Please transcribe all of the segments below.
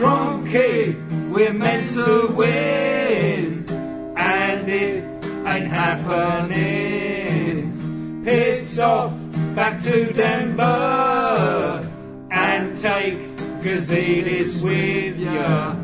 Kroenke, we're meant to win, and it ain't happening. Piss off back to Denver and take Gazidis with ya.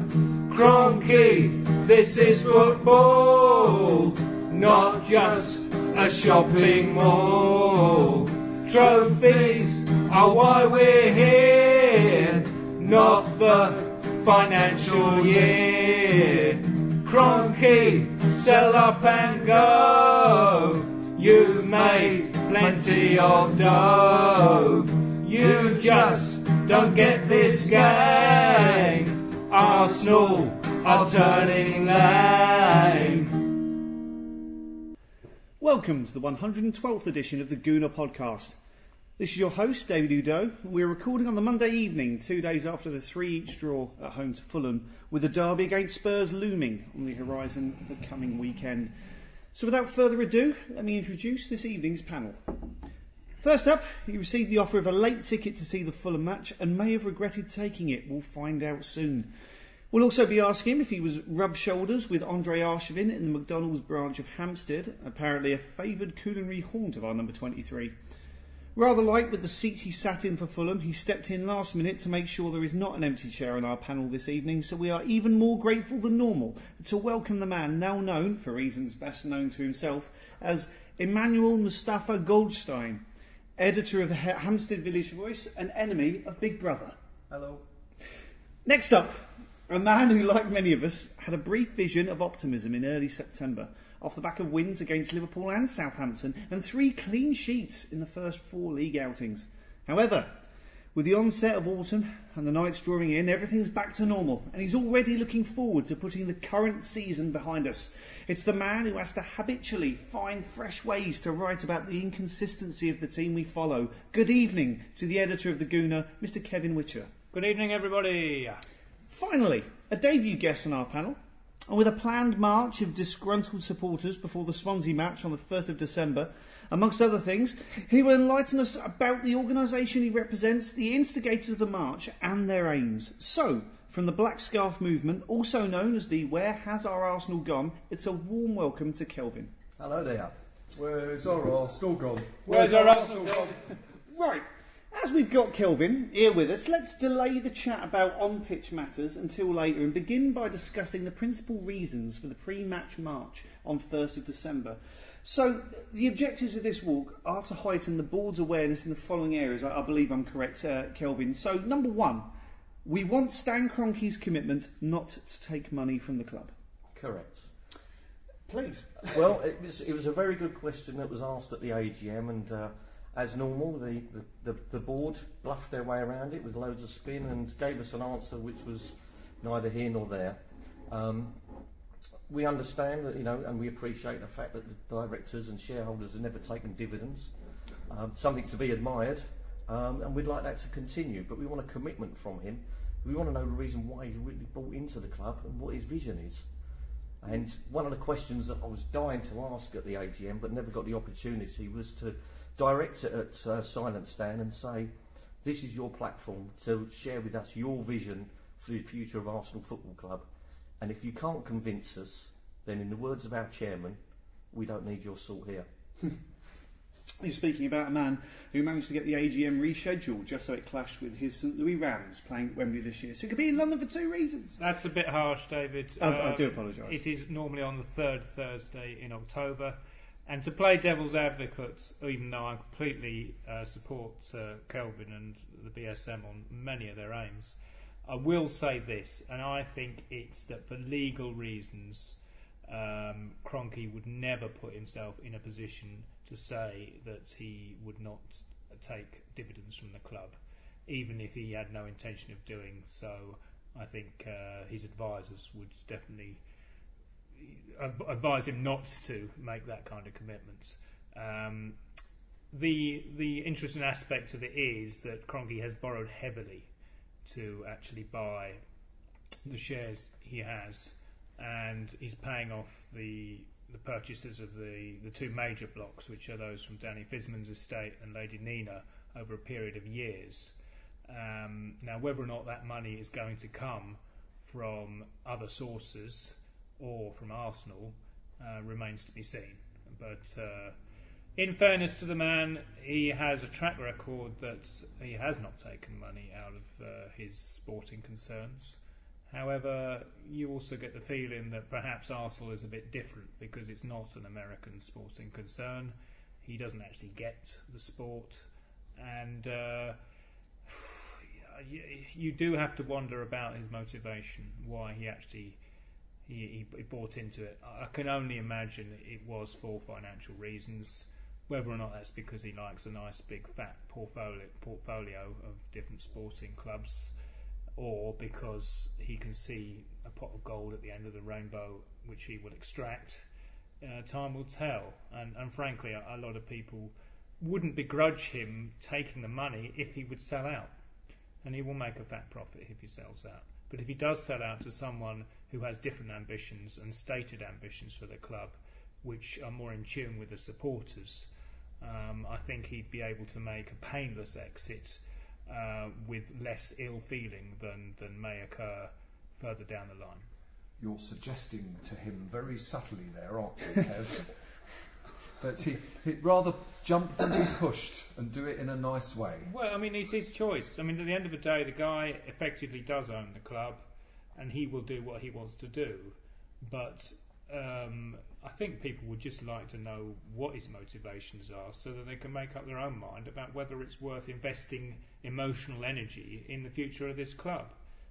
Kroenke, this is football, not just a shopping mall. Trophies are why we're here, not the financial year. Kroenke, sell up and go. You made plenty of dough. You just don't get this game. Arsenal are turning lame. Welcome to the 112th edition of the Gooner podcast. This is your host, David Oudot. We're recording on the Monday evening, two days after the 3 each draw at home to Fulham, with the derby against Spurs looming on the horizon the coming weekend. So, without further ado, let me introduce this evening's panel. First up, he received the offer of a late ticket to see the Fulham match and may have regretted taking it. We'll find out soon. We'll also be asking him if he was rubbed shoulders with Andre Arshavin in the McDonald's branch of Hampstead, apparently a favoured culinary haunt of our number 23. Rather like with the seat he sat in for Fulham, he stepped in last minute to make sure there is not an empty chair on our panel this evening, so we are even more grateful than normal to welcome the man now known, for reasons best known to himself, as Emmanuel Mustafa Goldstein, editor of the Hampstead Village Voice and enemy of Big Brother. Hello. Next up, a man who, like many of us, had a brief vision of optimism in early September off the back of wins against Liverpool and Southampton and three clean sheets in the first four league outings. However, with the onset of autumn and the nights drawing in, everything's back to normal, and he's already looking forward to putting the current season behind us. It's the man who has to habitually find fresh ways to write about the inconsistency of the team we follow. Good evening to the editor of the Gooner, Mr. Kevin Whitcher. Good evening, everybody. Finally, a debut guest on our panel. And with a planned march of disgruntled supporters before the Swansea match on the 1st of December, amongst other things, he will enlighten us about the organisation he represents, the instigators of the march, and their aims. So, from the Black Scarf Movement, also known as the Where Has Our Arsenal Gone, it's a warm welcome to Kelvin. Hello there. Where's our Arsenal gone? Where's our Arsenal gone? Right, as we've got Kelvin here with us, let's delay the chat about on pitch matters until later and begin by discussing the principal reasons for the pre match march on 1st of December. So, the objectives of this walk are to heighten the board's awareness in the following areas. I, I believe I'm correct, uh, Kelvin. So, number one, we want Stan Kroenke's commitment not to take money from the club. Correct. Please. Well, it was it was a very good question that was asked at the AGM, and uh, as normal, the, the, the, the board bluffed their way around it with loads of spin and gave us an answer which was neither here nor there. Um, we understand that, you know, and we appreciate the fact that the directors and shareholders have never taken dividends, um, something to be admired, um, and we'd like that to continue. But we want a commitment from him. We want to know the reason why he's really bought into the club and what his vision is. And one of the questions that I was dying to ask at the AGM, but never got the opportunity, was to direct it at uh, Silent Stan and say, "This is your platform to share with us your vision for the future of Arsenal Football Club." And if you can't convince us, then in the words of our chairman, we don't need your salt here. You're speaking about a man who managed to get the AGM rescheduled just so it clashed with his St Louis Rams playing at Wembley this year. So he could be in London for two reasons. That's a bit harsh, David. I- I Um, do apologise. It is normally on the third Thursday in October. And to play devil's advocate, even though I completely uh, support uh, Kelvin and the BSM on many of their aims, I will say this, and I think it's that for legal reasons, um, Kroenke would never put himself in a position to say that he would not take dividends from the club, even if he had no intention of doing so. I think uh, his advisors would definitely advise him not to make that kind of commitment. Um, the the interesting aspect of it is that Kroenke has borrowed heavily to actually buy the shares he has, and he's paying off the the purchases of the, the two major blocks, which are those from Danny Fiszman's estate and Lady Nina, over a period of years. Um, now, whether or not that money is going to come from other sources or from Arsenal uh, remains to be seen. But uh, in fairness to the man, he has a track record that he has not taken money out of uh, his sporting concerns. However, you also get the feeling that perhaps Arsenal is a bit different because it's not an American sporting concern. He doesn't actually get the sport, and uh, you, you do have to wonder about his motivation, why he actually he, he, bought into it. I can only imagine it was for financial reasons. Whether or not that's because he likes a nice big fat portfolio portfolio of different sporting clubs, or because he can see a pot of gold at the end of the rainbow, which he will extract. Uh, time will tell. And, and frankly, a, a lot of people wouldn't begrudge him taking the money if he would sell out, and he will make a fat profit if he sells out. But if he does sell out to someone who has different ambitions and stated ambitions for the club, which are more in tune with the supporters, um, I think he'd be able to make a painless exit uh, with less ill feeling than, than may occur further down the line. You're suggesting to him very subtly there, aren't you, Kev? That he, he'd rather jump than be pushed and do it in a nice way. Well, I mean, it's his choice. I mean, at the end of the day, the guy effectively does own the club and he will do what he wants to do. But um, I think people would just like to know what his motivations are so that they can make up their own mind about whether it's worth investing emotional energy in the future of this club.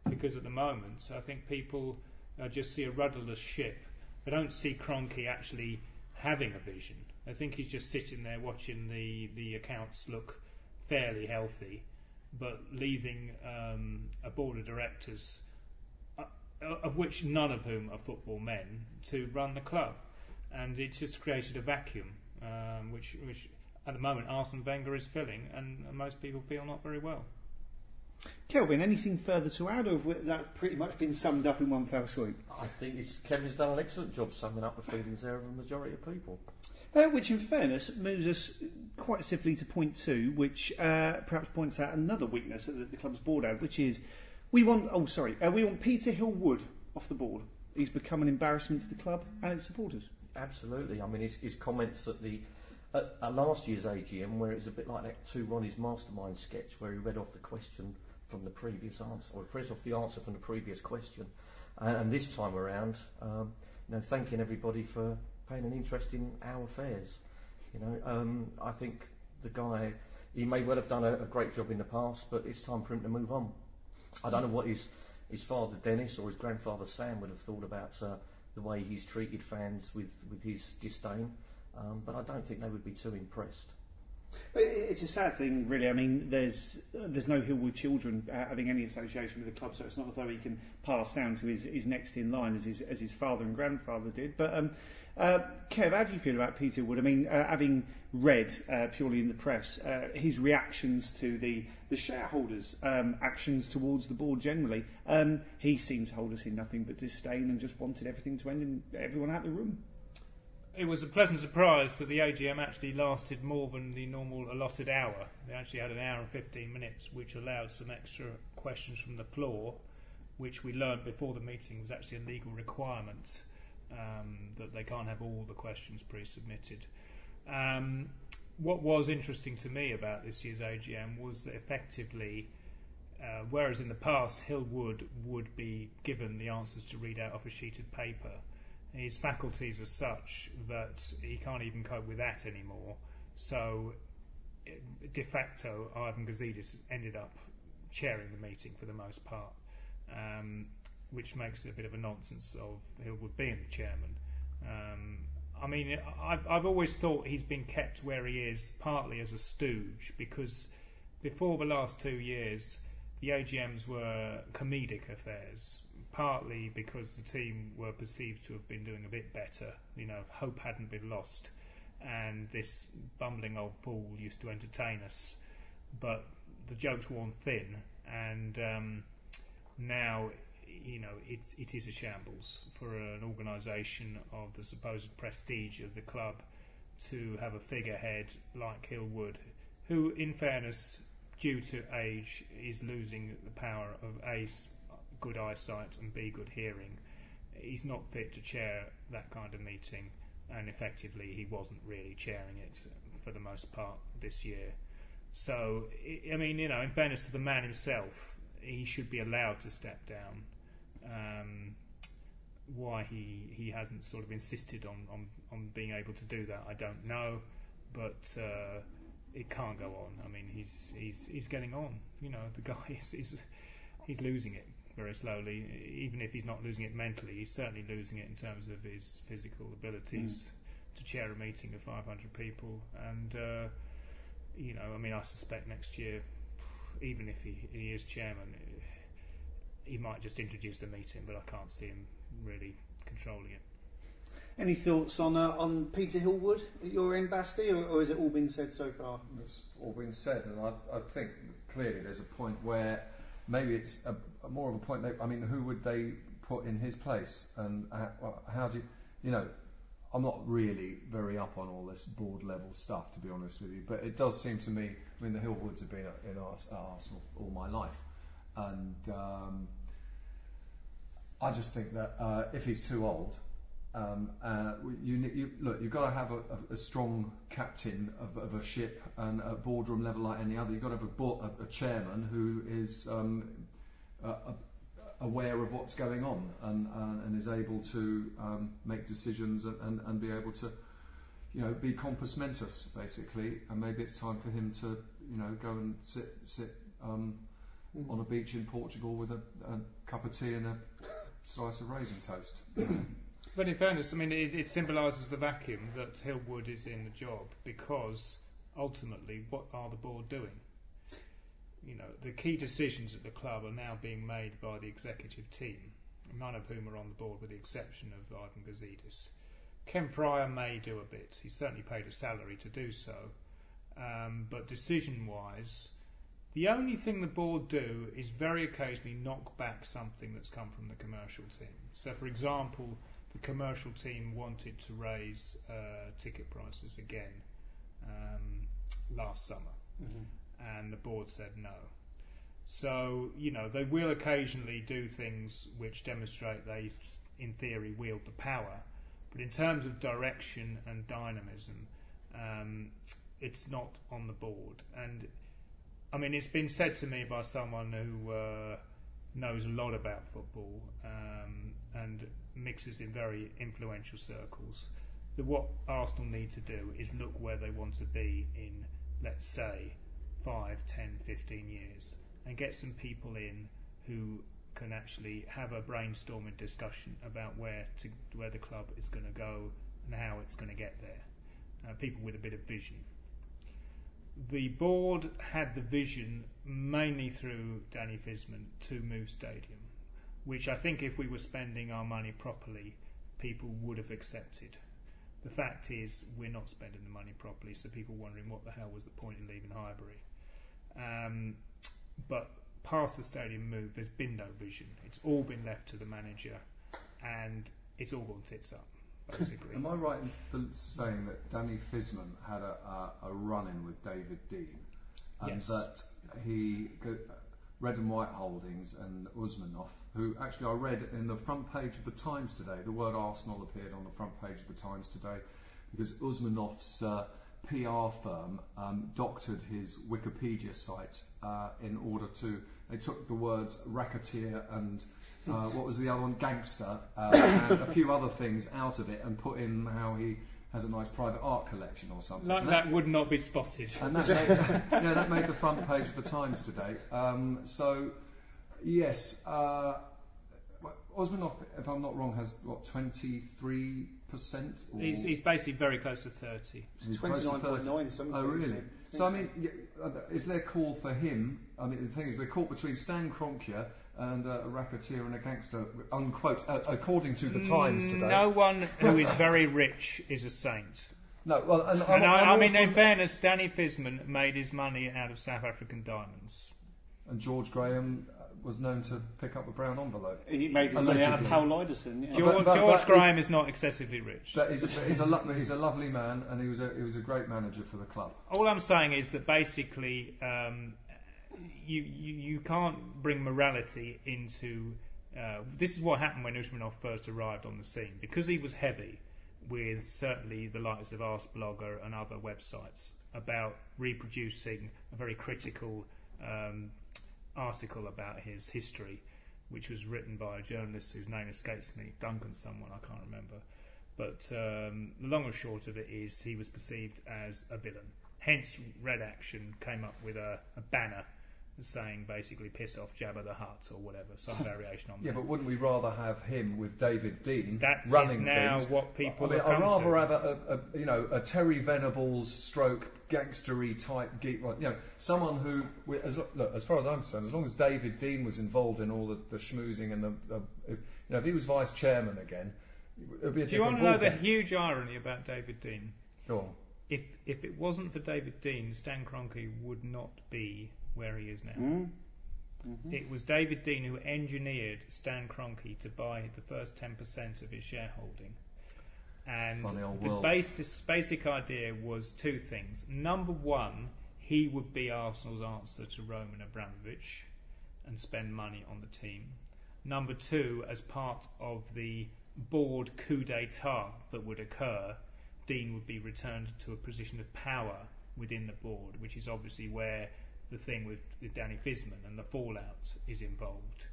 Because at the moment, I think people uh, just see a rudderless ship. They don't see Kroenke actually having a vision. I think he's just sitting there watching the, the accounts look fairly healthy, but leaving um, a board of directors of which none of whom are football men, to run the club, and it just created a vacuum, um, which, which at the moment Arsene Wenger is filling, and most people feel not very well. Kelvin, anything further to add, or have that pretty much been summed up in one fell swoop? I think it's Kevin's done an excellent job summing up the feelings there of the majority of people. Uh, which, in fairness, moves us quite simply to point two, which uh, perhaps points out another weakness that the club's board had, which is we want, oh sorry, uh, we want Peter Hill-Wood off the board. He's become an embarrassment to the club and its supporters. Absolutely. I mean, his, his comments at the at, at, last year's AGM, where it was a bit like that two Ronnie's mastermind sketch, where he read off the question from the previous answer, or read off the answer from the previous question, and, and this time around, um, you know, thanking everybody for paying an interest in our affairs. You know, um, I think the guy, he may well have done a, a great job in the past, but it's time for him to move on. I don't know what his his father Dennis or his grandfather Sam would have thought about uh, the way he's treated fans with with his disdain, um, but I don't think they would be too impressed. It's a sad thing, really. I mean, there's there's no Hill-Wood children having any association with the club, so it's not as though he can pass down to his, his next in line as his as his father and grandfather did. But um, uh, Kev, how do you feel about Peter Wood? I mean, uh, having read uh, purely in the press uh, his reactions to the, the shareholders' um, actions towards the board generally, um, he seems to hold us in nothing but disdain and just wanted everything to end and everyone out of the room. It was a pleasant surprise that the AGM actually lasted more than the normal allotted hour. They actually had an hour and 15 minutes, which allowed some extra questions from the floor, which we learned before the meeting was actually a legal requirement um, that they can't have all the questions pre-submitted. Um, what was interesting to me about this year's AGM was that effectively, uh, whereas in the past Hill-Wood would be given the answers to read out off a sheet of paper, his faculties are such that he can't even cope with that anymore. So, de facto, Ivan Gazidis ended up chairing the meeting for the most part. Um, which makes it a bit of a nonsense of Hill-Wood being the chairman. Um, I mean, I've, I've always thought he's been kept where he is partly as a stooge because before the last two years, the AGMs were comedic affairs, partly because the team were perceived to have been doing a bit better. You know, hope hadn't been lost, and this bumbling old fool used to entertain us. But the joke's worn thin, and um, now you know, it's it is a shambles for an organisation of the supposed prestige of the club to have a figurehead like Hill-Wood, who, in fairness, due to age, is losing the power of A, good eyesight and b good hearing. He's not fit to chair that kind of meeting, and effectively, he wasn't really chairing it for the most part this year. So, I- I mean, you know, in fairness to the man himself, he should be allowed to step down. Um, why he, he hasn't sort of insisted on, on, on being able to do that, I don't know, but uh, it can't go on. I mean, he's he's he's getting on. You know, the guy is, is he's losing it very slowly. Even if he's not losing it mentally, he's certainly losing it in terms of his physical abilities to chair a meeting of 500 people. And uh, you know, I mean, I suspect next year, even if he, he is chairman, he might just introduce the meeting, but I can't see him really controlling it. Any thoughts on uh, on Peter Hill-Wood at your end, Basti, or, or has it all been said so far? It's all been said, and I, I think clearly there's a point where maybe it's a, a more of a point. That, I mean, who would they put in his place, and how, how do you, you know? I'm not really very up on all this board level stuff, to be honest with you, but it does seem to me. I mean, the Hill-Woods have been at- in Ars- Arsenal all my life, and um, I just think that uh, if he's too old, um, uh, you, you look. You've got to have a, a, a strong captain of, of a ship and a boardroom level like any other. You've got to have a, a, chairman who is um, aware of what's going on and, uh, and is able to um, make decisions and, and, and be able to, you know, be compos mentis basically. And maybe it's time for him to, you know, go and sit sit um, on a beach in Portugal with a, a cup of tea and a slice of raisin toast. But in fairness, I mean, it, it symbolises the vacuum that Hill-Wood is in the job because ultimately, what are the board doing? You know, the key decisions at the club are now being made by the executive team, none of whom are on the board with the exception of Ivan Gazidis. Ken Friar may do a bit, he's certainly paid a salary to do so, um, but decision wise, the only thing the board do is very occasionally knock back something that's come from the commercial team. So, for example, the commercial team wanted to raise uh, ticket prices again um, last summer, and the board said no. So, you know, they will occasionally do things which demonstrate they, in theory, wield the power, but in terms of direction and dynamism, um, it's not on the board. And I mean, it's been said to me by someone who uh, knows a lot about football um, and mixes in very influential circles that what Arsenal need to do is look where they want to be in, let's say, 5, 10, 15 years and get some people in who can actually have a brainstorming discussion about where to where the club is going to go and how it's going to get there. Uh, people with a bit of vision. The board had the vision mainly through Danny Fiszman to move stadium, which I think if we were spending our money properly, people would have accepted. The fact is, we're not spending the money properly, so people wondering what the hell was the point in leaving Highbury. Um, but past the stadium move, there's been no vision. It's all been left to the manager, and it's all gone tits up, basically. Am I right in saying that Danny Fiszman had a, a, a run-in with David Dean, and Yes. that he Red and White Holdings and Usmanov, who actually I read in the front page of the Times today, the word Arsenal appeared on the front page of the Times today, because Usmanov's uh, PR firm um, doctored his Wikipedia site uh, in order to. They took the words racketeer and uh, what was the other one, gangster, uh, and a few other things out of it, and put in how he has a nice private art collection or something. like And that would not be spotted. and that made, yeah, that made the front page of the Times today. Um, so, yes, uh, Usmanov, if I'm not wrong, has what 23 percent. He's, he's basically very close to 30. He's close to 29.9 something. Oh, really? So I mean, uh, is there call for him? I mean, the thing is, we're caught between Stan Kroenke and uh, a racketeer and a gangster, unquote, uh, according to the Times today. No one who is very rich is a saint. no. Well, and, I'm- And I, I'm I all mean, in fairness, Danny Fiszman made his money out of South African diamonds. and George Graham uh, was known to pick up a brown envelope. He made his money out of Allegedly. Hal Liderson. Yeah. George, but- but- George but- Graham is not excessively rich. But he's a, he's, a lo- he's a lovely man, and he was a, he was a great manager for the club. All I'm saying is that basically, um, you, you can't bring morality into. Uh, this is what happened when Usmanov first arrived on the scene because he was heavy with certainly the likes of Arseblogger and other websites about reproducing a very critical um, article about his history, which was written by a journalist whose name escapes me, Duncan someone, I can't remember. But um, the long and short of it is he was perceived as a villain. Hence, Red Action came up with a, a banner saying basically piss off Jabba the Hutt or whatever, some variation on Yeah, that. Yeah, but wouldn't we rather have him with David Dean That is running now things? what people I mean, I'd rather to. have a, a, a you know a Terry Venables stroke gangstery type geek, you know, someone who as look as far as I'm concerned, as long as David Dean was involved in all the, the schmoozing and the, the if, you know if he was vice chairman again, it would be a Do you want to know the huge irony about David Dean? Go on. If if it wasn't for David Dean, Stan Kroenke would not be where he is now. Mm. It was David Dean who engineered Stan Kroenke to buy the first 10% of his shareholding. And funny old the world. basis, basic idea was two things. Number one, he would be Arsenal's answer to Roman Abramovich and spend money on the team. Number two, as part of the board coup d'etat that would occur, Dean would be returned to a position of power within the board, which is obviously where the thing with, with Danny Fiszman and the fallout is involved.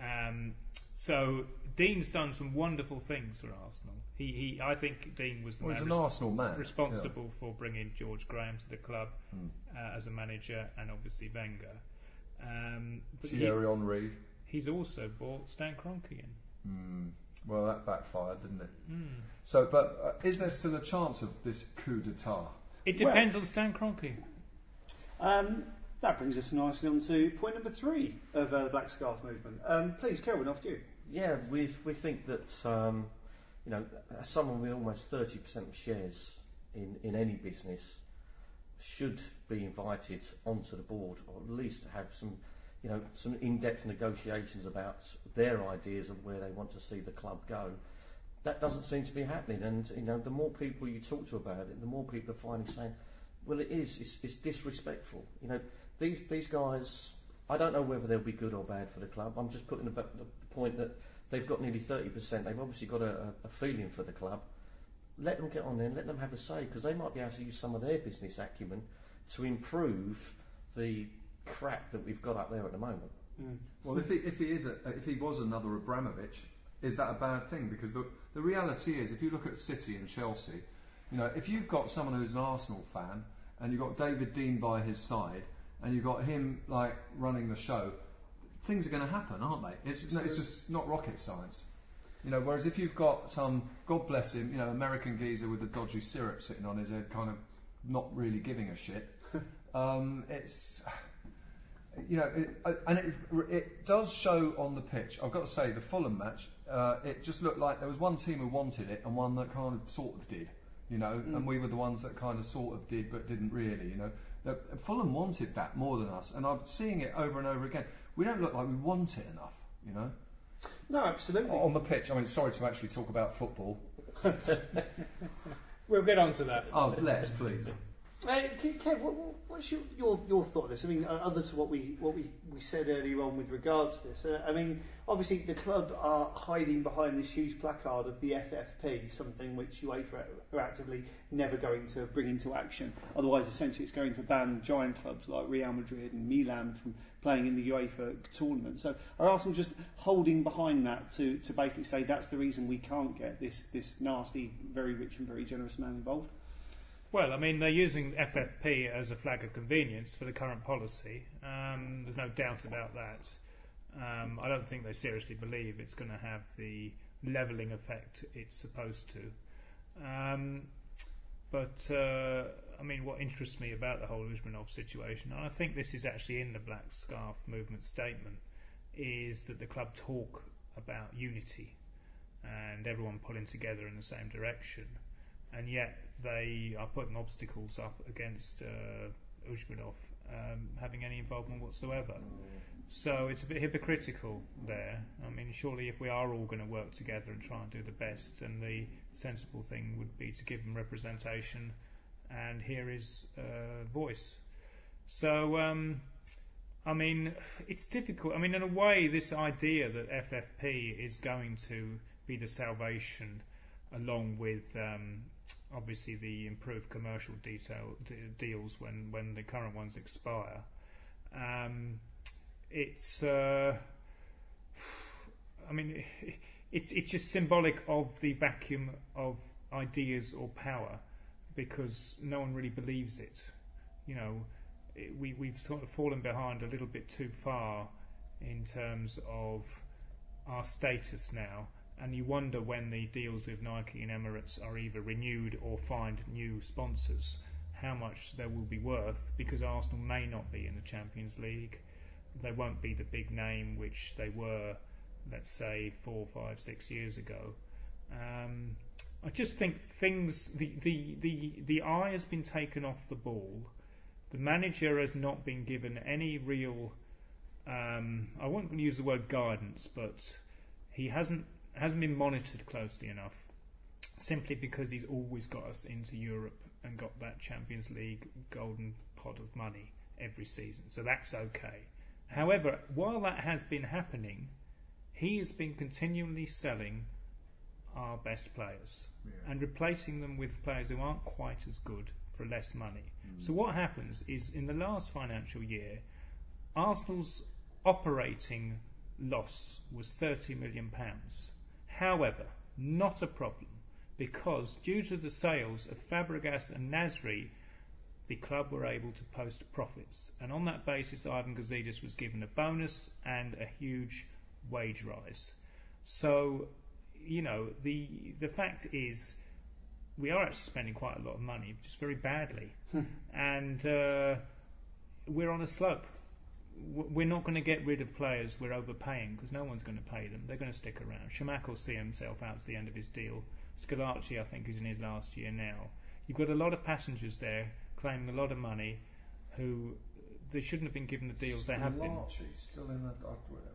Um, so Dean's done some wonderful things for Arsenal. He, he I think Dean was the Well, he's man an res- Arsenal man. responsible for bringing George Graham to the club Hmm. uh, as a manager and obviously Wenger. Um, Yeah. but he, Thierry Henry. he's also bought Stan Kroenke in. Hmm. Well, that backfired, didn't it? Hmm. So, but uh, is there still a chance of this coup d'état? It Well- depends on Stan Kroenke. Um, that brings us nicely on to point number three of uh, the Black Scarf movement. Um, please, Kelvin, off to you. Yeah, we we think that um, you know someone with almost thirty percent of shares in, in any business should be invited onto the board, or at least have some you know some in-depth negotiations about their ideas of where they want to see the club go. That doesn't seem to be happening, and you know the more people you talk to about it, the more people are finally saying, "Well, it is. It's, it's disrespectful." You know, these these guys. I don't know whether they'll be good or bad for the club. I'm just putting the, the, the point that they've got nearly 30%. They've obviously got a, a, a feeling for the club. Let them get on there and let them have a say because they might be able to use some of their business acumen to improve the crap that we've got up there at the moment. Mm. Well, if he, if he is a, uh, if he was another Abramovich, is that a bad thing? Because the the reality is, if you look at City and Chelsea, you know, if you've got someone who's an Arsenal fan and you've got David Dean by his side and you've got him like running the show, things are going to happen, aren't they? It's no, it's just not rocket science. You know, whereas if you've got some, God bless him, you know, American geezer with the dodgy syrup sitting on his head, kind of not really giving a shit, um, it's you know, it, uh, and it, it does show on the pitch. I've got to say, the Fulham match, uh, it just looked like there was one team who wanted it and one that kind of sort of did, you know, and we were the ones that kind of sort of did but didn't really, you know. The, Fulham wanted that more than us, and I'm seeing it over and over again. We don't look like we want it enough, you know. No, absolutely. On the pitch, I mean, sorry to actually talk about football. We'll get on to that. Oh, let's please. Uh, Kev, what, what- what's your, your, your thought on this? I mean, uh, other to what we what we, we said earlier on with regards to this. Uh, I mean, obviously the club are hiding behind this huge placard of the FFP, something which UEFA are actively never going to bring into action. Otherwise, essentially, it's going to ban giant clubs like Real Madrid and Milan from playing in the UEFA tournament. So, are Arsenal just holding behind that to, to basically say that's the reason we can't get this this nasty, very rich and very generous man involved? Well, I mean, they're using FFP as a flag of convenience for the current policy. Um, there's no doubt about that. Um, I don't think they seriously believe it's going to have the levelling effect it's supposed to. Um, but, uh, I mean, what interests me about the whole Usmanov situation, and I think this is actually in the Black Scarf movement statement, is that the club talk about unity and everyone pulling together in the same direction and yet they are putting obstacles up against uh, Usmanov um, having any involvement whatsoever. So it's a bit hypocritical there. I mean, surely if we are all going to work together and try and do the best, then the sensible thing would be to give him representation and hear his uh, voice. So um, I mean, it's difficult. I mean, in a way, this idea that FFP is going to be the salvation, along with um, obviously the improved commercial detail deals when, when the current ones expire. Um, it's, uh, I mean, it's it's just symbolic of the vacuum of ideas or power, because no one really believes it. You know, it, we we've sort of fallen behind a little bit too far in terms of our status now and you wonder when the deals with Nike and Emirates are either renewed or find new sponsors how much they will be worth because Arsenal may not be in the Champions League. They won't be the big name which they were, let's say, four, five, six years ago. Um, I just think things, the, the, the, the eye has been taken off the ball. The manager has not been given any real, um, I won't use the word guidance, but he hasn't hasn't been monitored closely enough, simply because he's always got us into Europe and got that Champions League golden pot of money every season. So that's okay. However, while that has been happening, he has been continually selling our best players Yeah. and replacing them with players who aren't quite as good for less money. Mm. So what happens is in the last financial year, Arsenal's operating loss was 30 million pounds. However, not a problem because due to the sales of Fabregas and Nasri, the club were able to post profits, and on that basis, Ivan Gazidis was given a bonus and a huge wage rise. So, you know, the the fact is, we are actually spending quite a lot of money, just very badly, and uh, we're on a slope. W- We're not going to get rid of players we're overpaying because no one's going to pay them. They're going to stick around. Chamakh will see himself out to the end of his deal. Squillaci, I think, is in his last year now. You've got a lot of passengers there claiming a lot of money who they shouldn't have been given the deals they have been. Squillaci still in that.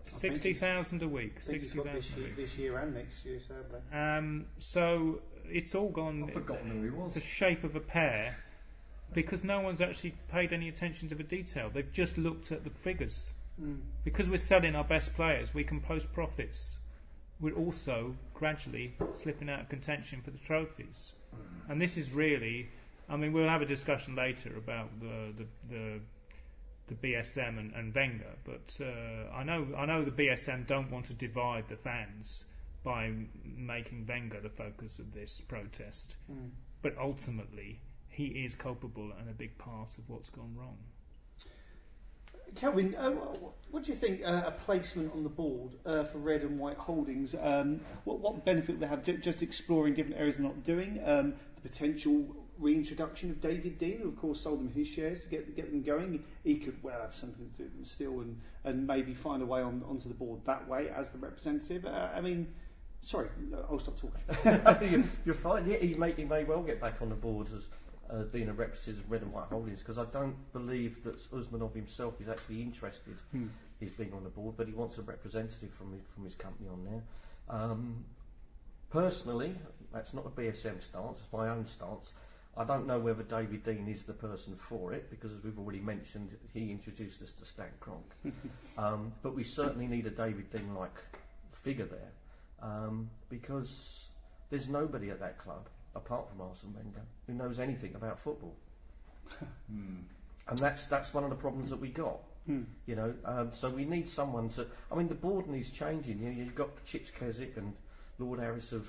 Sixty thousand a week. I think he's Sixty got this year, this year and next year, sadly. Um, so it's all gone I've forgotten who he was. the shape of a pear because no one's actually paid any attention to the detail. They've just looked at the figures. Mm. Because we're selling our best players, we can post profits. We're also gradually slipping out of contention for the trophies. And this is really, I mean, we'll have a discussion later about the the, the, the BSM and, and Wenger, but uh, I know I know the BSM don't want to divide the fans by making Wenger the focus of this protest, Mm. but ultimately he is culpable and a big part of what's gone wrong. Kelvin, uh, what do you think uh, a placement on the board uh, for red and white holdings? Um, what, what benefit would they have? Ju- Just exploring different areas they're not doing. Um, the potential reintroduction of David Dean, who of course sold them his shares to get get them going. He could well have something to do with them still, and, and maybe find a way on onto the board that way as the representative. Uh, I mean, sorry, I'll stop talking. you're, you're fine. Yeah, he may, he may well get back on the board as uh, being a representative of Red and White Holdings because I don't believe that Usmanov himself is actually interested Hmm. in being on the board, but he wants a representative from his, from his company on there. Um, personally, that's not a BSM stance, it's my own stance. I don't know whether David Dean is the person for it because, as we've already mentioned, he introduced us to Stan Kronk. um, but we certainly need a David Dean like figure there um, because there's nobody at that club apart from Arsene Wenger who knows anything about football, Hmm. and that's that's one of the problems that we got. Hmm. You know, um, so we need someone to. I mean, the board needs changing. You know, you've got Chips Keswick and Lord Harris of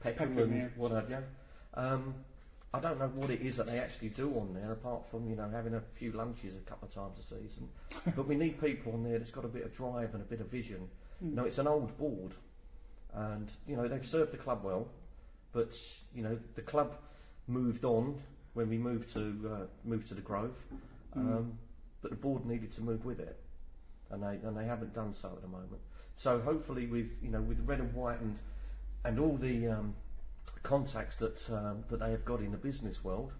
Peckham Peckham, and yeah. what have you. Um, I don't know what it is that they actually do on there, apart from you know having a few lunches a couple of times a season. but we need people on there that's got a bit of drive and a bit of vision. Hmm. You know, it's an old board, and you know they've served the club well, but you know the club moved on when we moved to uh, moved to the Grove, um, Mm. but the board needed to move with it, and they and they haven't done so at the moment. So hopefully, with you know with red and white and and all the um, contacts that um, that they have got in the business world,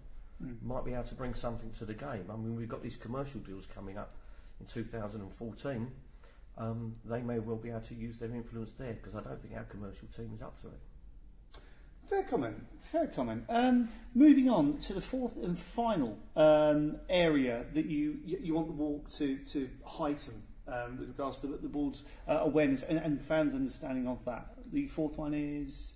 Mm. might be able to bring something to the game. I mean, we've got these commercial deals coming up in 2014. Um, they may well be able to use their influence there because I don't think our commercial team is up to it. Fair comment. Fair comment. Um, moving on to the fourth and final um, area that you, you want the walk to to heighten um, with regards to the, the board's uh, awareness and, and fans' understanding of that. The fourth one is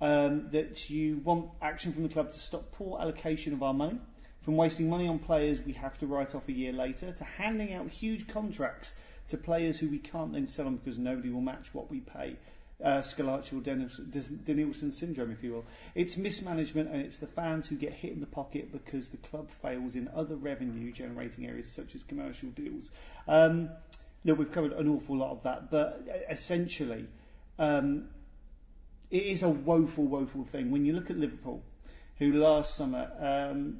um, that you want action from the club to stop poor allocation of our money, from wasting money on players we have to write off a year later, to handing out huge contracts to players who we can't then sell them because nobody will match what we pay uh, Squillaci Denilson syndrome, if you will. It's mismanagement and it's the fans who get hit in the pocket because the club fails in other revenue generating areas such as commercial deals. Um, look, we've covered an awful lot of that, but essentially, um, it is a woeful, woeful thing. When you look at Liverpool, who last summer um,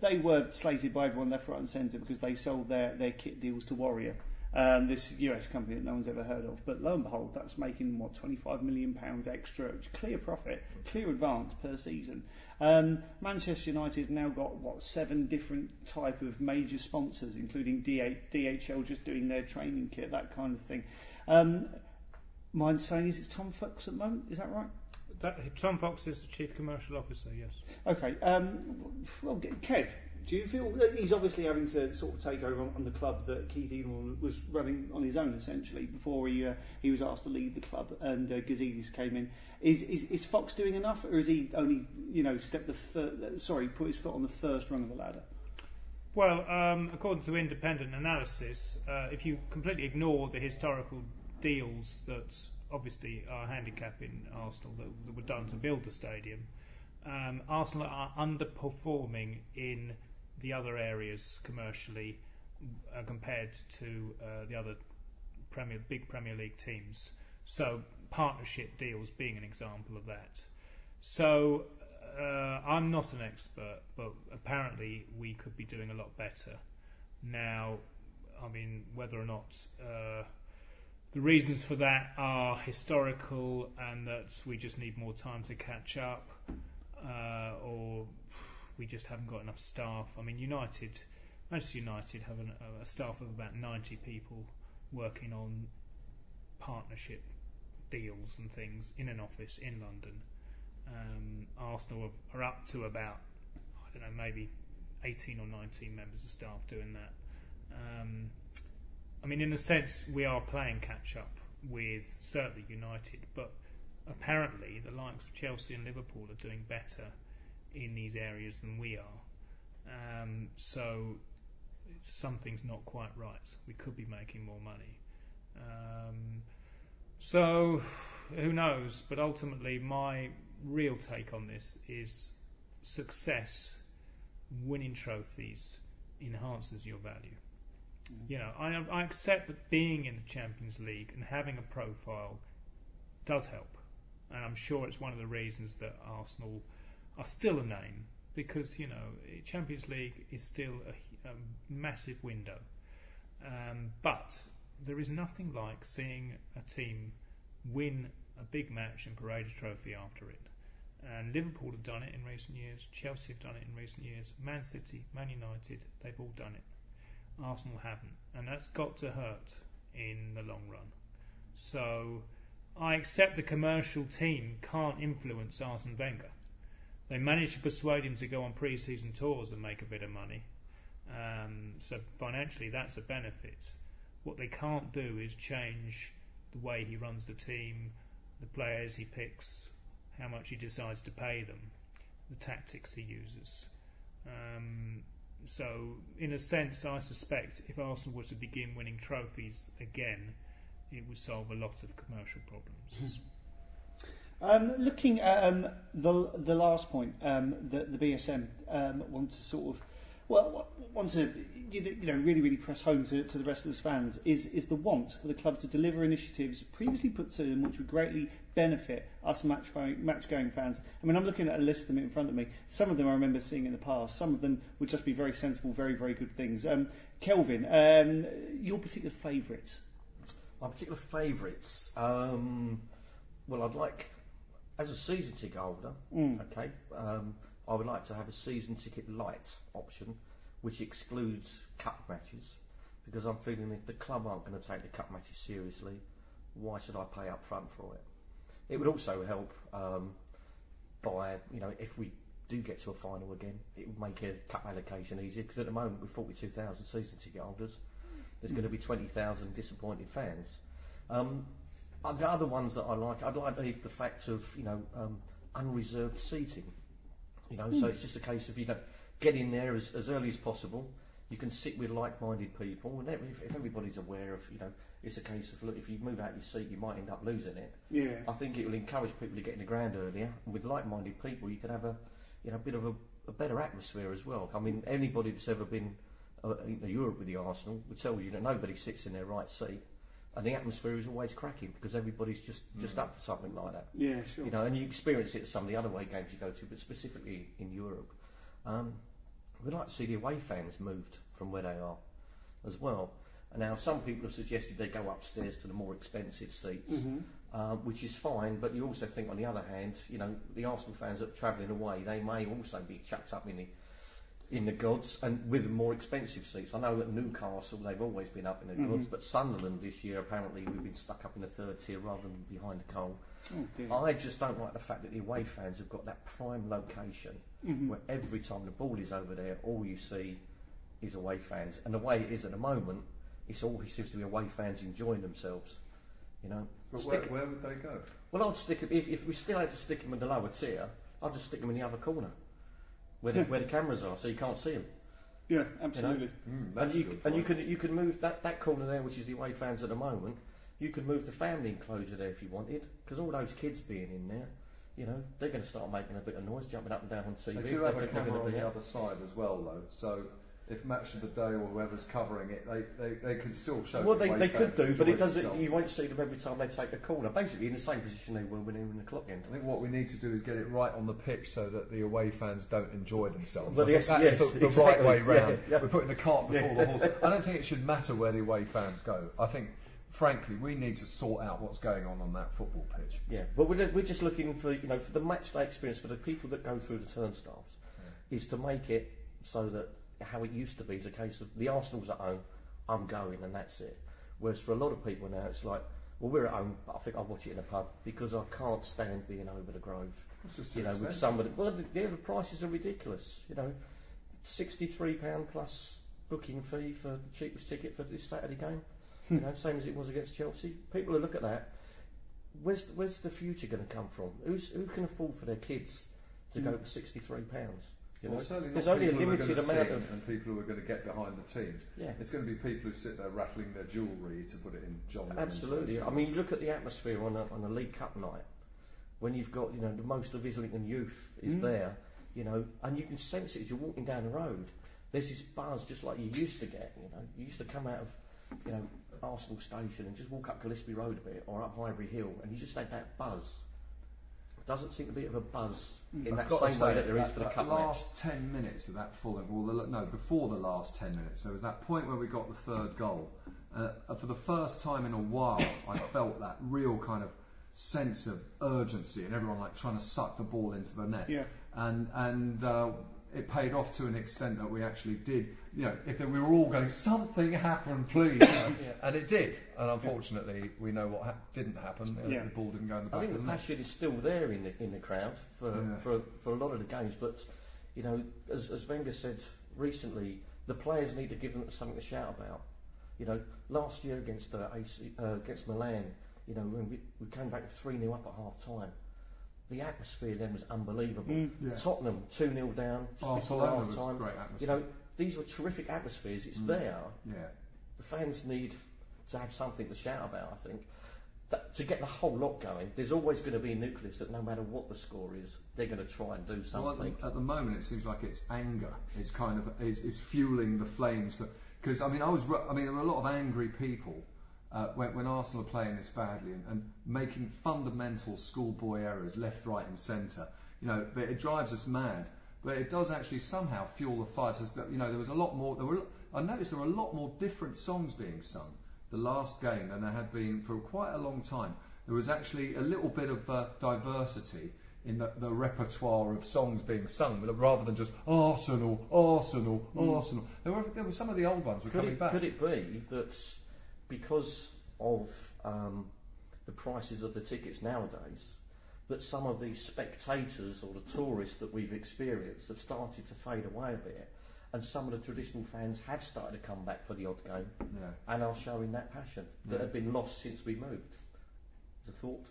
they were slated by everyone left, right, and centre because they sold their, their kit deals to Warrior um, this US company that no one's ever heard of. But lo and behold, that's making what 25 million pounds extra, clear profit, clear advance per season. Um, Manchester United have now got what seven different type of major sponsors, including DHL just doing their training kit, that kind of thing. Um, mind saying is it's Tom Fox at the moment, is that right? That, Tom Fox is the chief commercial officer. Yes. Okay. Um, well, Kev, do you feel he's obviously having to sort of take over on, on the club that Keith Edelman was running on his own essentially before he uh, he was asked to leave the club and uh, Gazidis came in? Is, is is Fox doing enough, or is he only you know step the thir- uh, sorry put his foot on the first rung of the ladder? Well, um, according to independent analysis, uh, if you completely ignore the historical deals that obviously are handicapping Arsenal that, that were done to build the stadium, um, Arsenal are underperforming in the other areas commercially uh, compared to uh, the other Premier big Premier League teams. So partnership deals being an example of that. So uh, I'm not an expert, but apparently we could be doing a lot better. Now, I mean, whether or not uh, the reasons for that are historical and that we just need more time to catch up, uh, or we just haven't got enough staff. I mean, United, Manchester United have an, a staff of about 90 people working on partnership deals and things in an office in London. Um, Arsenal are up to about, I don't know, maybe 18 or 19 members of staff doing that. Um, I mean, in a sense, we are playing catch up with certainly United, but apparently the likes of Chelsea and Liverpool are doing better in these areas than we are. Um, so something's not quite right. We could be making more money. Um, so who knows? But ultimately, my real take on this is success, winning trophies enhances your value. Mm. You know, I, I accept that being in the Champions League and having a profile does help, and I'm sure it's one of the reasons that Arsenal are still a name because you know Champions League is still a, a massive window, um, but there is nothing like seeing a team win a big match and parade a trophy after it. And Liverpool have done it in recent years. Chelsea have done it in recent years. Man City, Man United, they've all done it. Arsenal haven't, and that's got to hurt in the long run. So I accept the commercial team can't influence Arsene Wenger they managed to persuade him to go on pre-season tours and make a bit of money. Um, so financially, that's a benefit. What they can't do is change the way he runs the team, the players he picks, how much he decides to pay them, the tactics he uses. Um, so, in a sense, I suspect if Arsenal were to begin winning trophies again, it would solve a lot of commercial problems. Um, looking at um, the the last point um, that the BSM um, want to sort of well want to you know really really press home to, to the rest of the fans is is the want for the club to deliver initiatives previously put to them which would greatly benefit us match match going fans. I mean I'm looking at a list of them in front of me. Some of them I remember seeing in the past. Some of them would just be very sensible, very very good things. Um, Kelvin, um, your particular favourites? My particular favourites. Well, I'd like as a season ticket holder, mm. okay, um, I would like to have a season ticket light option, which excludes cup matches, because I'm feeling if the club aren't going to take the cup matches seriously, why should I pay up front for it? It would also help um, by you know if we do get to a final again, it would make a cup allocation easier because at the moment with 42,000 season ticket holders, there's going to be 20,000 disappointed fans. Um, uh, the other ones that I like, I'd like the, the fact of you know um, unreserved seating. You know, so it's just a case of you know get in there as, as early as possible. You can sit with like-minded people, and every, if everybody's aware of you know, it's a case of look, if you move out your seat, you might end up losing it. Yeah. I think it will encourage people to get in the ground earlier, and with like-minded people, you could have a you know a bit of a, a better atmosphere as well. I mean, anybody that's ever been uh, in Europe with the Arsenal would tell you that nobody sits in their right seat, and the atmosphere is always cracking because everybody's just just up for something like that. Yeah, sure. You know, and you experience it at some of the other away games you go to, but specifically in Europe. Um, we'd like to see the away fans moved from where they are as well. And now some people have suggested they go upstairs to the more expensive seats, Mhm. uh, which is fine. But you also think, on the other hand, you know, the Arsenal fans that are travelling away, they may also be chucked up in the in the gods and with more expensive seats. I know at Newcastle they've always been up in the gods, Mhm. but Sunderland this year apparently we've been stuck up in the third tier rather than behind the coal. Oh. I just don't like the fact that the away fans have got that prime location Mhm. where every time the ball is over there, all you see is away fans. And the way it is at the moment, it's always seems to be away fans enjoying themselves. You know. But where, Stick- where would they go? well, I'd stick 'em- if, if we still had to stick them in the lower tier. I'd just stick them in the other corner, where the, where the cameras are, so you can't see them. Yeah, absolutely. Mm, that's And a you, good and you can you can move that, that corner there, which is the away fans at the moment. You could move the family enclosure there if you wanted, because all those kids being in there, you know, they're going to start making a bit of noise, jumping up and down on TV. They if do have a think they're camera gonna on the other side as well, though. So if match of the day or whoever's covering it, they, they, they can still show. Well, the they, they could do, but it doesn't. You won't see them every time they take a corner. Basically, in the same position they were when they were in the clock end. I think what we need to do is get it right on the pitch so that the away fans don't enjoy themselves. Well, yes, that yes, is the, the exactly. right way Yeah, round. yeah. We're putting the cart before Yeah. the horse. I don't think it should matter where the away fans go. I think, frankly, we need to sort out what's going on on that football pitch. Yeah, but we're, we're just looking for you know for the match day experience for the people that go through the turnstiles is to make it so that how it used to be is a case of the Arsenal's at home, I'm going and that's it. Whereas for a lot of people now it's like, well we're at home, but I think I'll watch it in a pub because I can't stand being over the Grove. It's just too You know, with somebody. Well, the, yeah, the prices are ridiculous. You know, sixty-three pound plus booking fee for the cheapest ticket for this Saturday game. you know, same as it was against Chelsea. People who look at that. Where's where's the future going to come from? Who's who can afford for their kids to go mm. for sixty-three pounds? You know, Well, there's only a people who are limited amount of and people who are going to get behind the team. yeah. It's going to be people who sit there rattling their jewellery to put it in John. Absolutely. I mean, you look at the atmosphere on a, on a League Cup night when you've got you know the most of Islington youth is Mm. there, you know, and you can sense it as you're walking down the road. There's this buzz just like you used to get. You know, you used to come out of you know Arsenal Station and just walk up Gillespie Road a bit or up Highbury Hill, and you just had that buzz. Doesn't seem to be of a buzz in I've that got to same way that there is that- for the that cup match. last ten minutes of that Fulham, well, the, no, before the last ten minutes, there was that point where we got the third goal. Uh, for the first time in a while, I felt that real kind of sense of urgency and everyone like trying to suck the ball into the net. Yeah. And and uh, it paid off to an extent that we actually did. You know, if we were all going, something happened, please, know, and it did. And unfortunately, we know what hap didn't happen. Yeah. The ball didn't go in the back. I think the passion is still there in the in the crowd for Yeah. for, for a lot of the games, but you know, as, as Wenger said recently, the players need to give them something to shout about. You know, last year against uh, AC, uh, against Milan, you know, when we, we came back three 0 up at half time, the atmosphere then was unbelievable. Mm. Yeah. Tottenham two 0 down just before half time. great You atmosphere. know, these were terrific atmospheres. It's Mm. there. yeah. The fans need to have something to shout about, I think. That, to get the whole lot going, there's always going to be a nucleus that no matter what the score is, they're going to try and do Well, at, something. the, at the moment, it seems like it's anger is kind of is, is fueling the flames. Because I mean, I was I mean, there were a lot of angry people uh, when, when Arsenal are playing this badly and, and making fundamental schoolboy errors left, right, and centre. You know, but it drives us mad. But it does actually somehow fuel the fight. As that, you know, there was a lot more. There were I noticed there were a lot more different songs being sung the last game than there had been for quite a long time. There was actually a little bit of uh, diversity in the, the repertoire of songs being sung, rather than just Arsenal, Arsenal, Arsenal. There were, there were some of the old ones were Could coming it, back. could it be that because of um, the prices of the tickets nowadays, that some of these spectators or the tourists that we've experienced have started to fade away a bit, and some of the traditional fans have started to come back for the odd game Yeah. and are showing that passion that Yeah. had been lost since we moved. The thought.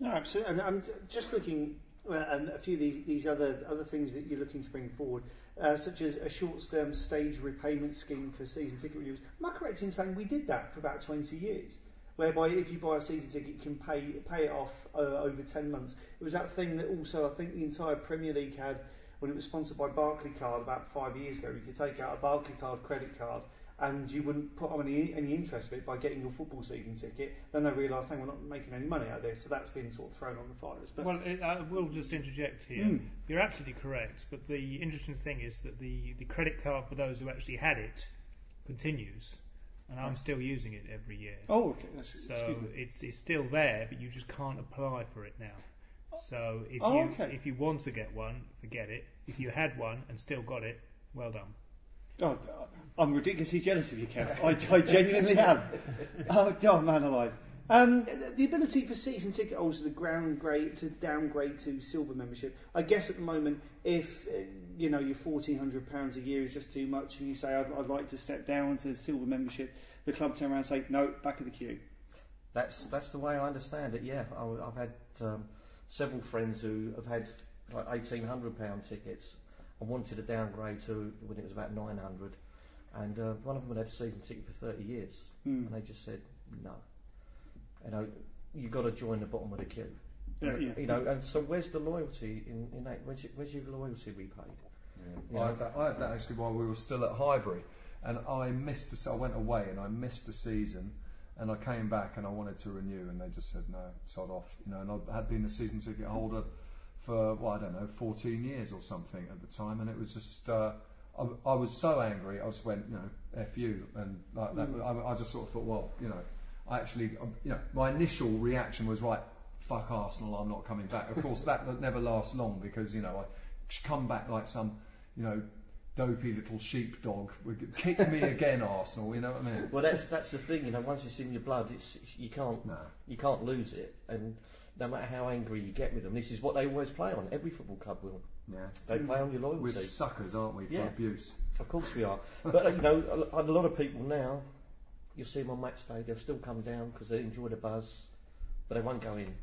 No, absolutely. And I'm just looking at a few of these, these other other things that you're looking to bring forward, uh, such as a short-term stage repayment scheme for season ticket renewals. Am I correct in saying we did that for about 20 years? Whereby, if you buy a season ticket, you can pay pay it off uh, over 10 months. It was that thing that also I think the entire Premier League had when it was sponsored by Barclaycard about five years ago. You could take out a Barclaycard credit card and you wouldn't put on any, any interest of it by getting your football season ticket. Then they realised, hey, we're not making any money out of this, so that's been sort of thrown on the fires. But Well, it, I will just interject here. Mm. You're absolutely correct, but the interesting thing is that the, the credit card for those who actually had it continues, and I'm still using it every year. oh, okay, that's, So it's it's still there, but you just can't apply for it now. So if Oh, you okay. if you want to get one, forget it. If you had one and still got it, well done. Oh, I'm ridiculously jealous of you, Kev. I, I genuinely am. Oh, God, man alive. Um, the ability for season ticket holders to ground grade to downgrade to silver membership. I guess at the moment, if uh, you know your fourteen hundred pounds a year is just too much, and you say I'd, I'd like to step down to silver membership, the club turn around and say no, back of the queue. That's that's the way I understand it. Yeah, I, have had um, several friends who have had like eighteen hundred pound tickets and wanted to downgrade to when it was about nine hundred, and uh, one of them had had a season ticket for thirty years, Hmm. and they just said no. You know, you got to join the bottom of the queue. Yeah, yeah. You know, and so where's the loyalty in, in that? Where's your, where's your loyalty repaid? I, had that, I had that actually while we were still at Highbury, and I missed. A, se- I went away and I missed a season, and I came back and I wanted to renew, and they just said no, sod off. You know, and I had been a season ticket holder for well, I don't know, 14 years or something at the time, and it was just. Uh, I, I was so angry. I just went, you know, f you, and like that. I, I just sort of thought, well, you know, I actually, um, you know, my initial reaction was right. Fuck Arsenal, I'm not coming back. Of course, that never lasts long because you know I come back like some, you know, dopey little sheepdog. Kick me again, Arsenal. You know what I mean? Well, that's that's the thing. You know, once it's in your blood, it's you can't No. you can't lose it, and no matter how angry you get with them, this is what they always play on. Every football club will. Yeah. They play on your loyalty. We're suckers, aren't we, for Yeah. abuse? Of course we are. But uh, you know, a lot of people now, you'll see them on match day. They'll still come down because they enjoy the buzz, but they won't go in.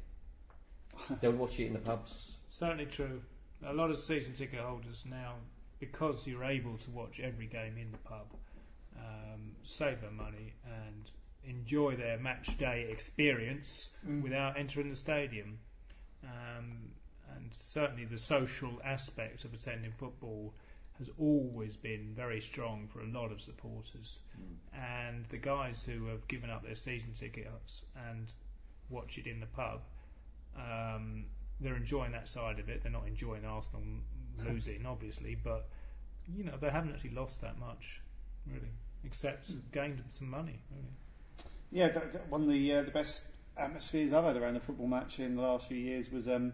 They'll watch it in the pubs. Certainly true. A lot of season ticket holders now, because you're able to watch every game in the pub, um, save their money and enjoy their match day experience Mm. without entering the stadium. Um, and certainly the social aspect of attending football has always been very strong for a lot of supporters. And the guys who have given up their season tickets and watch it in the pub, um, they're enjoying that side of it. They're not enjoying Arsenal losing, obviously, but you know they haven't actually lost that much, really, except gained some money. Really. Yeah, one of the uh, the best atmospheres I've had around a football match in the last few years was um,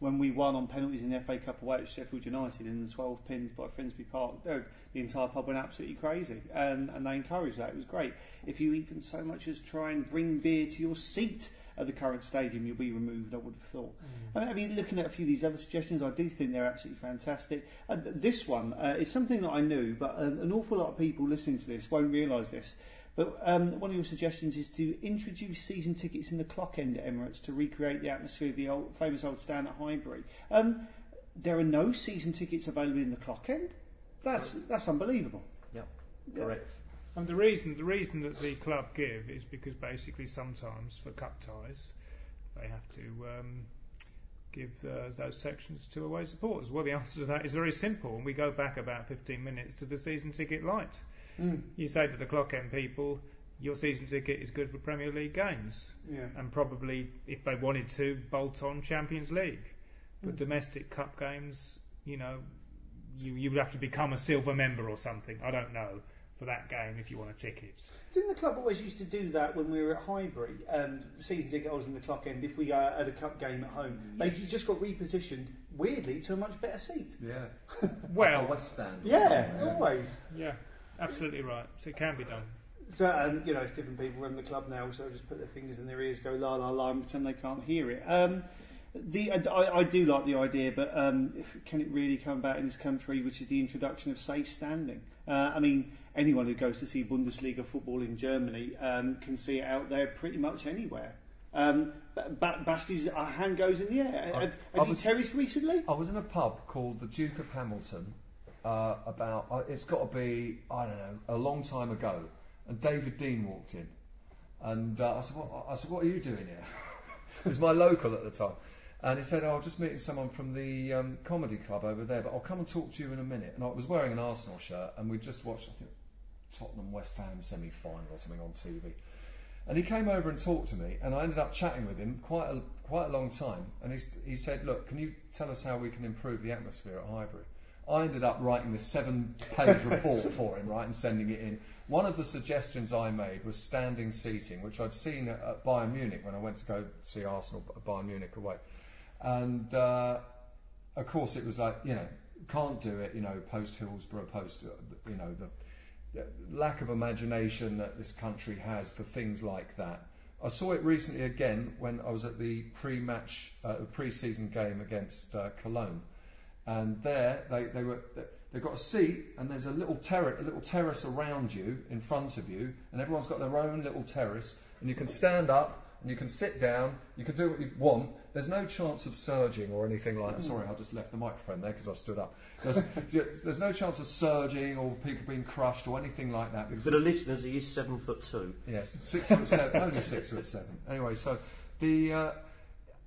when we won on penalties in the FA Cup away at Sheffield United in the 12 pins by Finsbury Park. The entire pub went absolutely crazy, and, and they encouraged that. It was great. If you even so much as try and bring beer to your seat at the current stadium, you'll be removed. I would have thought. I mean, I mean, looking at a few of these other suggestions, I do think they're absolutely fantastic. Uh, this one uh, is something that I knew, but um, an awful lot of people listening to this won't realise this. But um, one of your suggestions is to introduce season tickets in the clock end at Emirates to recreate the atmosphere of the old, famous old stand at Highbury. Um, there are no season tickets available in the clock end. That's that's unbelievable. Yep, Yeah. correct. And the reason the reason that the club give is because basically sometimes for cup ties they have to um, give uh, those sections to away supporters. Well, the answer to that is very simple, and we go back about 15 minutes to the season ticket light. You say to the clock end people, your season ticket is good for Premier League games, Yeah. and probably if they wanted to, bolt on Champions League. But domestic cup games, you know, you you would have to become a silver member or something. I don't know for that game if you want a ticket. Didn't the club always used to do that when we were at Highbury? Um, season ticket holders in the clock end, if we uh, had a cup game at home, they just got repositioned weirdly to a much better seat. Yeah. Well, West Stand. or Yeah, something, always. yeah, absolutely right. So it can be done. So um, you know, it's different people run the club now, so just put their fingers in their ears, go la la la, and pretend they can't hear it. Um, The I, I do like the idea, but um, can it really come about in this country, which is the introduction of safe standing? Uh, I mean, anyone who goes to see Bundesliga football in Germany um, can see it out there pretty much anywhere. Um, ba- Basti's hand goes in the air. I- Have, I have you was- terraced recently? I was in a pub called the Duke of Hamilton. Uh, about uh, it's got to be I don't know a long time ago, and David Dein walked in, and uh, I said, what, I said, "What are you doing here?" it was my local at the time, and he said, oh, "I'm just meeting someone from the um, comedy club over there, but I'll come and talk to you in a minute." And I was wearing an Arsenal shirt, and we just watched I think Tottenham West Ham semi final or something on TV. And he came over and talked to me, and I ended up chatting with him quite a, quite a long time. And he, he said, Look, can you tell us how we can improve the atmosphere at Highbury? I ended up writing this seven page report for him, right, and sending it in. One of the suggestions I made was standing seating, which I'd seen at, at Bayern Munich when I went to go see Arsenal, Bayern Munich away. And uh, of course, it was like, you know, can't do it, you know, post Hillsborough, post, you know, the the lack of imagination that this country has for things like that. I saw it recently again when I was at the pre-match, uh, pre-season game against uh, Cologne, and there they, they were they've got a seat and there's a little terrace, a little terrace around you in front of you, and everyone's got their own little terrace, and you can stand up and you can sit down, you can do what you want. There's no chance of surging or anything like that. Sorry, I just left the microphone there because I stood up. There's, there's no chance of surging or people being crushed or anything like that. Because For the listeners, he is seven foot two. Yes, six foot seven, only six foot seven. Anyway, so the uh,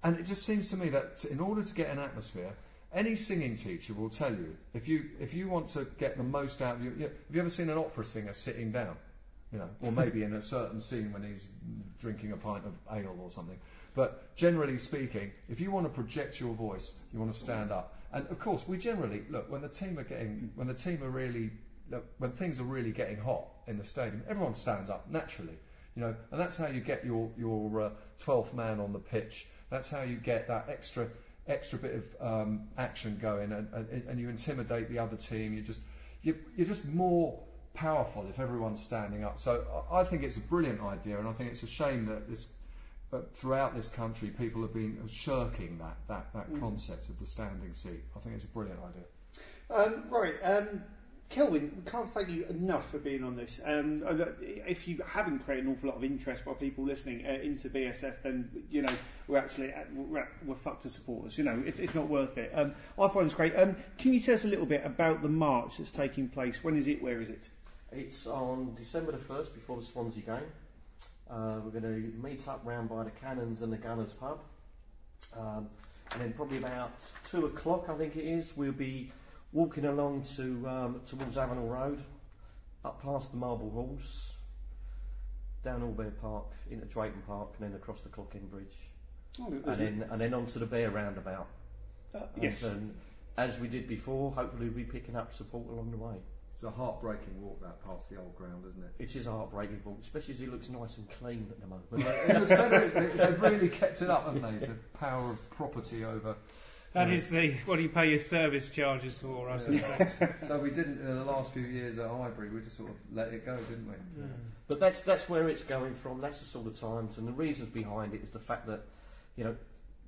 and it just seems to me that in order to get an atmosphere, any singing teacher will tell you if you if you want to get the most out of you. you have you ever seen an opera singer sitting down? You know, or maybe in a certain scene when he's drinking a pint of ale or something. But generally speaking, if you want to project your voice, you want to stand up. And of course, we generally look when the team are getting when the team are really look, when things are really getting hot in the stadium, everyone stands up naturally. You know, and that's how you get your your uh, twelfth man on the pitch. That's how you get that extra extra bit of um, action going, and, and, and you intimidate the other team. You just you, you're just more powerful if everyone's standing up. So I I think it's a brilliant idea, and I think it's a shame that this. But throughout this country, people have been shirking that, that, that Mm. concept of the standing seat. I think it's a brilliant idea. Um, right, um, Kelvin, we can't thank you enough for being on this. Um, uh, if you haven't created an awful lot of interest by people listening uh, into BSF, then you know we're actually uh, we're, we're fucked to supporters. You know, it's, it's not worth it. Um, I find it's great. Um, can you tell us a little bit about the march that's taking place? When is it? Where is it? It's on December the 1st before the Swansea game. Uh, we're going to meet up round by the Cannons and the Gunners pub. Um, and then probably about 2 o'clock, I think it is, we'll be walking along to um, towards Avenell Road, up past the Marble Halls, down Aubert Park, into Drayton Park, and then across the Clock End Bridge. Oh, And then, and then onto the Bear Roundabout. Uh, yes. then, as we did before, hopefully we'll be picking up support along the way. It's a heartbreaking walk that past the old ground, isn't it? It is a heartbreaking walk, especially as it looks nice and clean at the moment. it looks better. They- They've really kept it up, haven't they? The power of property over. That Yeah. is the what do you pay your service charges for? I suspect. So we didn't in the last few years at Highbury. We just sort of let it go, didn't we? But that's that's where it's going from. That's the sort of times, and the reasons behind it is the fact that, you know,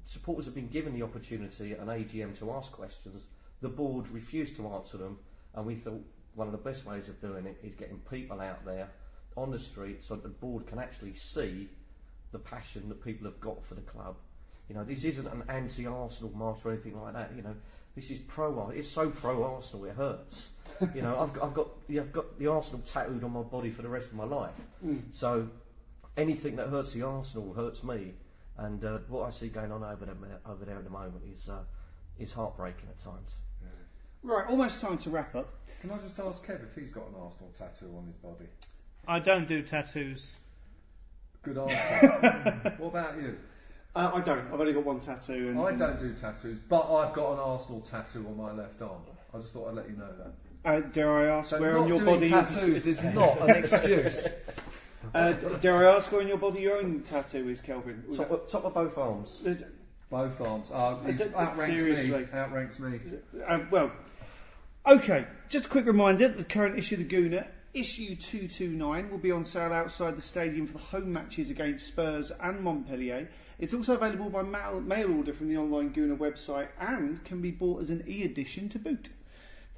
supporters have been given the opportunity at an AGM to ask questions. The board refused to answer them, and we thought one of the best ways of doing it is getting people out there on the street so that the board can actually see the passion that people have got for the club. You know, this isn't an anti-Arsenal march or anything like that. You know, this is pro. It's so pro-Arsenal it hurts. you know, I've got, I've got yeah, I've got the Arsenal tattooed on my body for the rest of my life. Mm. So anything that hurts the Arsenal hurts me. And uh, what I see going on over there, over there at the moment is uh, is heartbreaking at times. Right, almost time to wrap up. Can I just ask Kev if he's got an Arsenal tattoo on his body? I don't do tattoos. Good answer. what about you? Uh, I don't. I've only got one tattoo. And, I don't do tattoos, but I've got an Arsenal tattoo on my left arm. I just thought I'd let you know that. Uh, dare I ask So where not on your doing body? tattoos is not an excuse. Uh, dare I ask where on your body your own tattoo is, Kelvin? Was Top, of- top of both arms. that- is- Both arms. Uh, he's- d- d- outranks seriously. me. Outranks me. Uh, well, okay. Just a quick reminder: the current issue of the Gooner issue 229 will be on sale outside the stadium for the home matches against Spurs and Montpellier. It's also available by mail, mail order from the online Gooner website and can be bought as an e edition to boot.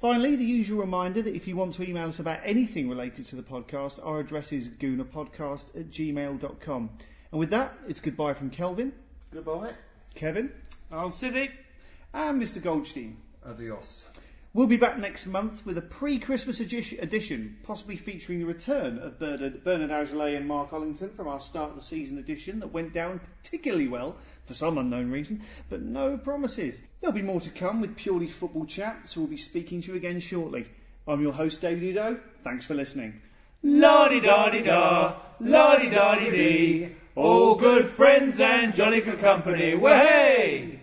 Finally, the usual reminder that if you want to email us about anything related to the podcast, our address is goonerpodcast at gmail.com. And with that, it's goodbye from Kelvin, Goodbye. Kevin, Old Civic. and Mr. Goldstein. Adios. We'll be back next month with a pre-Christmas edi- edition, possibly featuring the return of Bernard, Bernard and Mark Ollington from our start of the season edition that went down particularly well for some unknown reason, but no promises. There'll be more to come with purely football chat, so we'll be speaking to you again shortly. I'm your host, David Oudot. Thanks for listening. La di da di da, la di da di dee. All good friends and jolly good company. Way!